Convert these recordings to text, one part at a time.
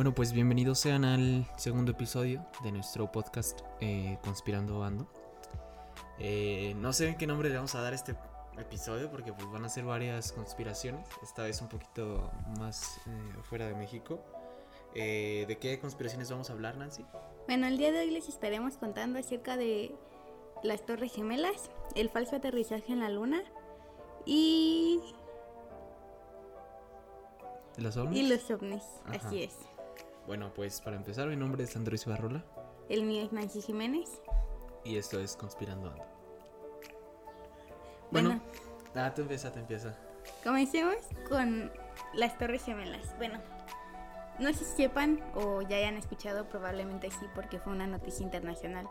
Bueno, pues bienvenidos sean al segundo episodio de nuestro podcast eh, Conspirando Ando. Eh, no sé qué nombre le vamos a dar a este episodio porque pues van a ser varias conspiraciones, esta vez un poquito más eh, fuera de México. ¿De qué conspiraciones vamos a hablar, Nancy? Bueno, el día de hoy les estaremos contando acerca de las Torres Gemelas, el falso aterrizaje en la Luna y... ¿Los ovnis? Y los ovnis, así es. Bueno, pues para empezar, mi nombre es Andrés Barrola. El mío es Nancy Jiménez. Y esto es Conspirando Ando. Bueno, ah, tú empieza, te empieza. Comencemos con las Torres Gemelas. Bueno, no sé si sepan o ya hayan escuchado, probablemente sí, porque fue una noticia internacional.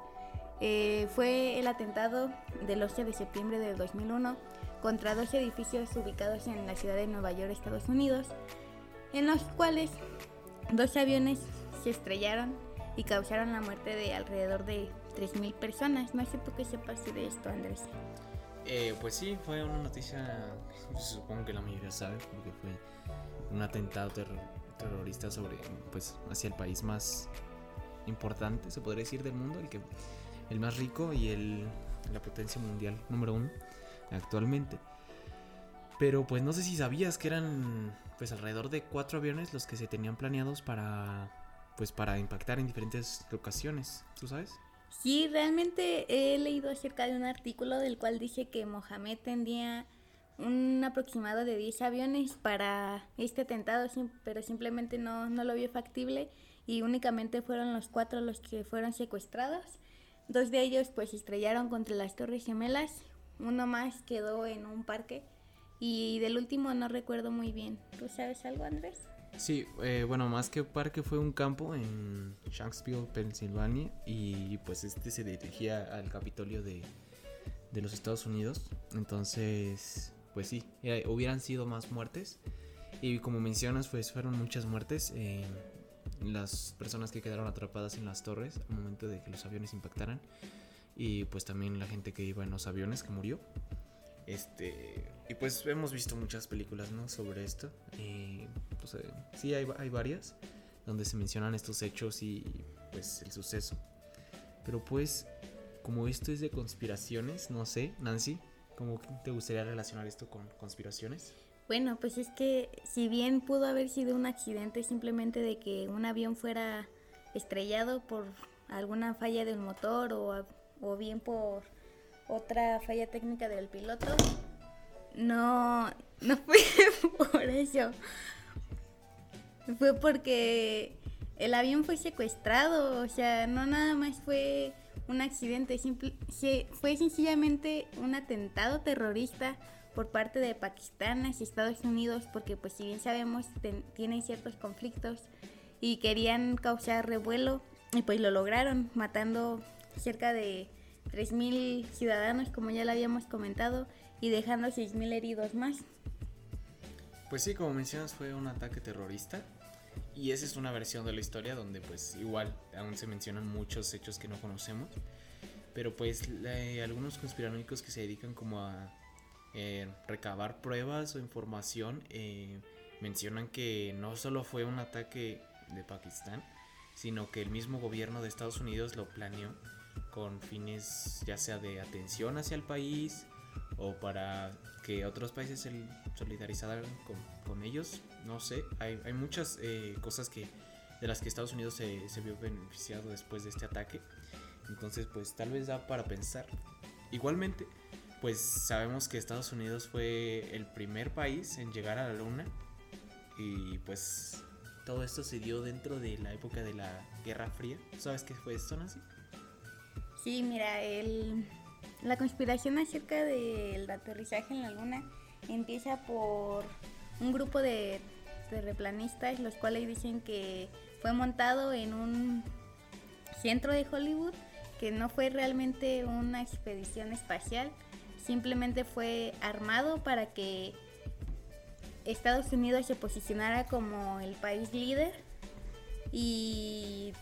Eh, fue el atentado del 8 de septiembre de 2001 contra dos edificios ubicados en la ciudad de Nueva York, Estados Unidos, en los cuales Dos aviones se estrellaron y causaron la muerte de alrededor de 3.000 personas. No sé tú qué sepas de esto, Andrés. Eh, pues sí, fue una noticia, supongo que la mayoría sabe, porque fue un atentado terrorista sobre, pues, hacia el país más importante, se podría decir, del mundo, el que, el más rico y el, la potencia mundial número uno actualmente. Pero pues no sé si sabías que eran pues alrededor de cuatro aviones los que se tenían planeados para pues para impactar en diferentes locaciones, ¿tú sabes? Sí, realmente he leído acerca de un artículo del cual dice que Mohamed tendría un aproximado de 10 aviones para este atentado, pero simplemente no, no lo vio factible y únicamente fueron los cuatro los que fueron secuestrados. Dos de ellos pues estrellaron contra las Torres Gemelas, uno más quedó en un parque y del último no recuerdo muy bien. ¿Tú sabes algo, Andrés? Sí, eh, bueno, más que parque fue un campo en Shanksville, Pensilvania, y pues este se dirigía al Capitolio de, de los Estados Unidos. Entonces, pues sí, eh, hubieran sido más muertes. Y como mencionas, pues fueron muchas muertes. Eh, las personas que quedaron atrapadas en las torres al momento de que los aviones impactaran. Y pues también la gente que iba en los aviones que murió. Este, y pues hemos visto muchas películas, ¿no? Sobre esto. Y pues eh, sí, hay, hay varias donde se mencionan estos hechos y pues el suceso. Pero pues, como esto es de conspiraciones, no sé, Nancy, ¿cómo te gustaría relacionar esto con conspiraciones? Bueno, pues es que si bien pudo haber sido un accidente simplemente de que un avión fuera estrellado por alguna falla del motor o, o bien por otra falla técnica del piloto. No, no fue por eso. Fue porque el avión fue secuestrado, o sea, no nada más fue un accidente, fue sencillamente un atentado terrorista por parte de Pakistán hacia Estados Unidos, porque pues si bien sabemos tienen ciertos conflictos y querían causar revuelo y pues lo lograron matando cerca de 3.000 ciudadanos, como ya lo habíamos comentado, y dejando 6.000 heridos más. Pues sí, como mencionas, fue un ataque terrorista. Y esa es una versión de la historia donde pues igual aún se mencionan muchos hechos que no conocemos. Pero pues algunos conspiranoicos que se dedican como a eh, recabar pruebas o información eh, mencionan que no solo fue un ataque de Pakistán, sino que el mismo gobierno de Estados Unidos lo planeó con fines ya sea de atención hacia el país o para que otros países se solidarizaran con, ellos. No sé, hay, hay muchas eh, cosas que de las que Estados Unidos se, vio beneficiado después de este ataque. Entonces, pues tal vez da para pensar. Igualmente, pues sabemos que Estados Unidos fue el primer país en llegar a la Luna. Y pues todo esto se dio dentro de la época de la Guerra Fría. ¿Sabes qué fue esto, Nancy? Sí, mira, el, la conspiración acerca del aterrizaje en la luna empieza por un grupo de terreplanistas, los cuales dicen que fue montado en un centro de Hollywood, que no fue realmente una expedición espacial, simplemente fue armado para que Estados Unidos se posicionara como el país líder y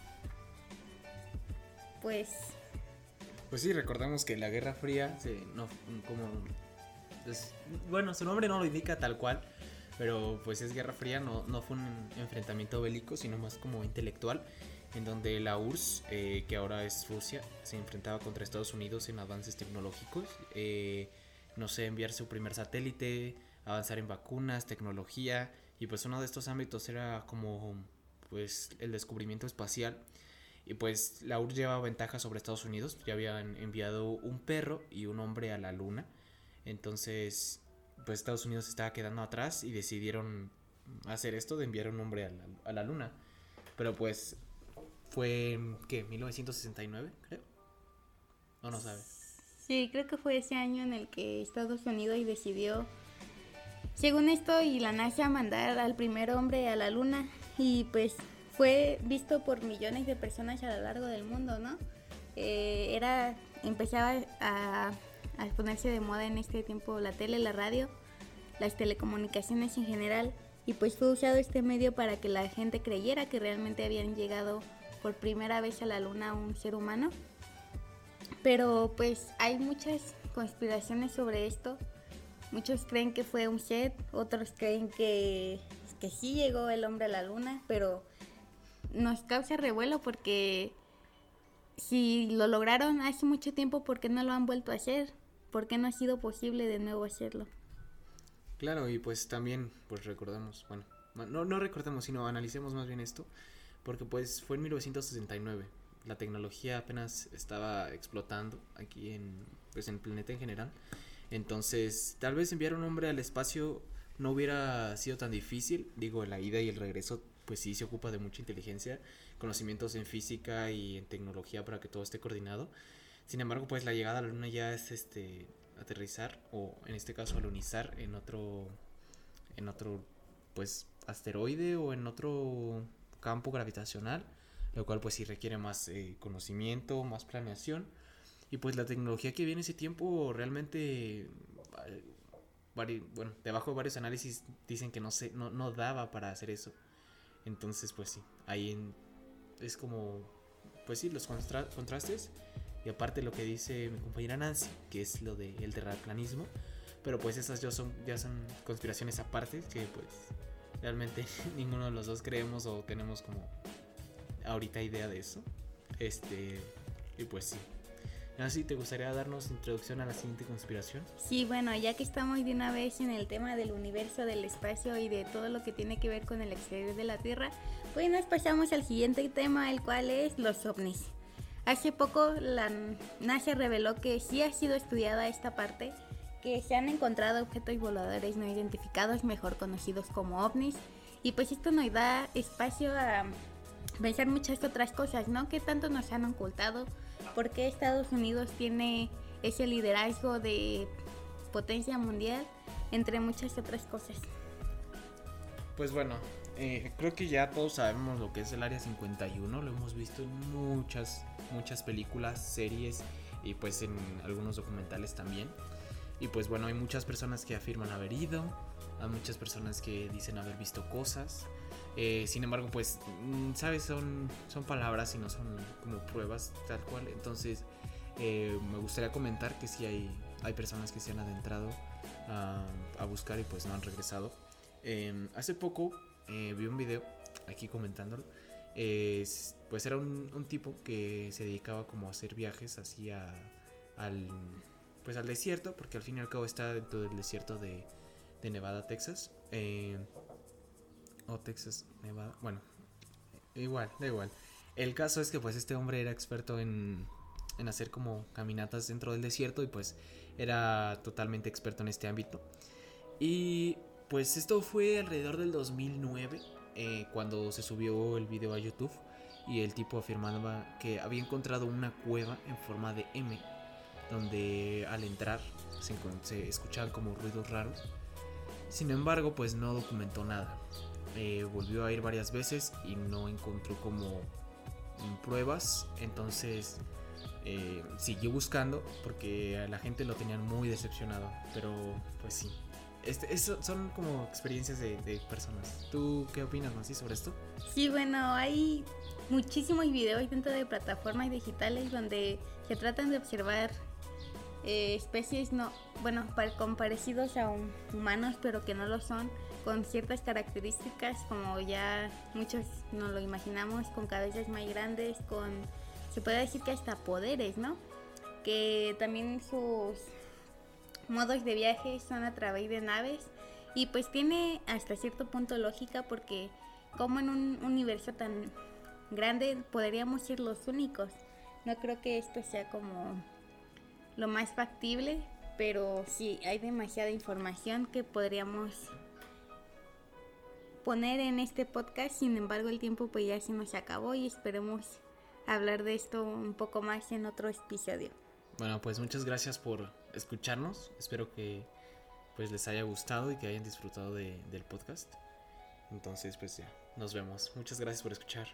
pues pues sí, recordamos que la Guerra Fría, se, no, como, pues, bueno, su nombre no lo indica tal cual, pero pues es Guerra Fría, no, no fue un enfrentamiento bélico, sino más como intelectual, en donde la URSS, eh, que ahora es Rusia, se enfrentaba contra Estados Unidos en avances tecnológicos, eh, no sé, enviar su primer satélite, avanzar en vacunas, tecnología, y pues uno de estos ámbitos era como pues el descubrimiento espacial. Y pues la URSS llevaba ventaja sobre Estados Unidos, ya habían enviado un perro y un hombre a la luna. Entonces, pues Estados Unidos estaba quedando atrás y decidieron hacer esto de enviar un hombre a la, a la luna. Pero pues fue, ¿qué? 1969, creo. ¿O no sabe? Sí, creo que fue ese año en el que Estados Unidos decidió, según esto, y la NASA mandar al primer hombre a la luna. Y pues fue visto por millones de personas a lo largo del mundo, ¿no? Eh, era, empezaba a, ponerse de moda en este tiempo la tele, la radio, las telecomunicaciones en general. Y pues fue usado este medio para que la gente creyera que realmente habían llegado por primera vez a la luna un ser humano. Pero pues hay muchas conspiraciones sobre esto. Muchos creen que fue un set, otros creen que sí llegó el hombre a la luna, pero nos causa revuelo porque si lo lograron hace mucho tiempo, ¿por qué no lo han vuelto a hacer? ¿Por qué no ha sido posible de nuevo hacerlo? Claro, y pues también, pues recordemos, bueno, no, no recordemos, sino analicemos más bien esto, porque pues fue en 1969, la tecnología apenas estaba explotando aquí en, pues, en el planeta en general, entonces tal vez enviar un hombre al espacio no hubiera sido tan difícil, digo, la ida y el regreso pues sí se ocupa de mucha inteligencia, conocimientos en física y en tecnología para que todo esté coordinado. Sin embargo, pues la llegada a la luna ya es este aterrizar o en este caso alunizar en otro en otro pues asteroide o en otro campo gravitacional, lo cual pues sí requiere más eh, conocimiento, más planeación y pues la tecnología que viene ese tiempo realmente bueno, debajo de varios análisis dicen que no se no, no daba para hacer eso. Entonces, pues sí, ahí es como pues sí, los contrastes y aparte lo que dice mi compañera Nancy, que es lo del de terraplanismo, pero pues esas ya son, ya son conspiraciones aparte que pues realmente ninguno de los dos creemos o tenemos como ahorita idea de eso. Este, y pues sí. Nancy, ¿te gustaría darnos introducción a la siguiente conspiración? Sí, bueno, ya que estamos de una vez en el tema del universo, del espacio y de todo lo que tiene que ver con el exterior de la Tierra, pues nos pasamos al siguiente tema, el cual es los ovnis. Hace poco la NASA reveló que sí ha sido estudiada esta parte, que se han encontrado objetos voladores no identificados, mejor conocidos como ovnis, y pues esto nos da espacio a pensar muchas otras cosas, ¿no? ¿Qué tanto nos han ocultado? ¿Por qué Estados Unidos tiene ese liderazgo de potencia mundial? Entre muchas otras cosas. Pues bueno, eh, creo que ya todos sabemos lo que es el Área 51, lo hemos visto en muchas, muchas películas, series y pues en algunos documentales también. Y pues bueno, hay muchas personas que afirman haber ido, hay muchas personas que dicen haber visto cosas. Eh, sin embargo, pues, mm, sabes, son, son palabras y no son como pruebas tal cual. Entonces, eh, me gustaría comentar que sí hay, hay personas que se han adentrado a, a buscar y pues no han regresado. Em, hace poco eh, vi un video aquí comentándolo. pues era un, un, tipo que se dedicaba como a hacer viajes hacia al pues al desierto, porque al fin y al cabo está dentro del desierto de, de Nevada, Texas. O Texas, Nevada, bueno, igual, da igual. El caso es que pues este hombre era experto en, en hacer como caminatas dentro del desierto y pues era totalmente experto en este ámbito. Y pues esto fue alrededor del 2009, eh, cuando se subió el video a YouTube y el tipo afirmaba que había encontrado una cueva en forma de M, donde al entrar se, se escuchaban como ruidos raros. Sin embargo, pues no documentó nada. Eh, volvió a ir varias veces y no encontró como pruebas. Entonces eh, siguió buscando porque a la gente lo tenían muy decepcionado. Pero pues sí, este, son como experiencias de, personas. ¿Tú qué opinas, Nancy, sobre esto? Sí, bueno, hay muchísimos videos dentro de plataformas digitales donde se tratan de observar eh, especies no, bueno, con parecidos a humanos, pero que no lo son, con ciertas características, como ya muchos nos lo imaginamos, con cabezas más grandes, con, se puede decir que hasta poderes, ¿no? Que también sus modos de viaje son a través de naves y pues tiene hasta cierto punto lógica porque como en un universo tan grande podríamos ser los únicos. No creo que esto sea como lo más factible, pero sí hay demasiada información que podríamos poner en este podcast. Sin embargo, el tiempo pues ya se nos acabó y esperemos hablar de esto un poco más en otro episodio. Bueno, pues muchas gracias por escucharnos. Espero que pues les haya gustado y que hayan disfrutado del podcast. Entonces, pues ya, nos vemos. Muchas gracias por escuchar.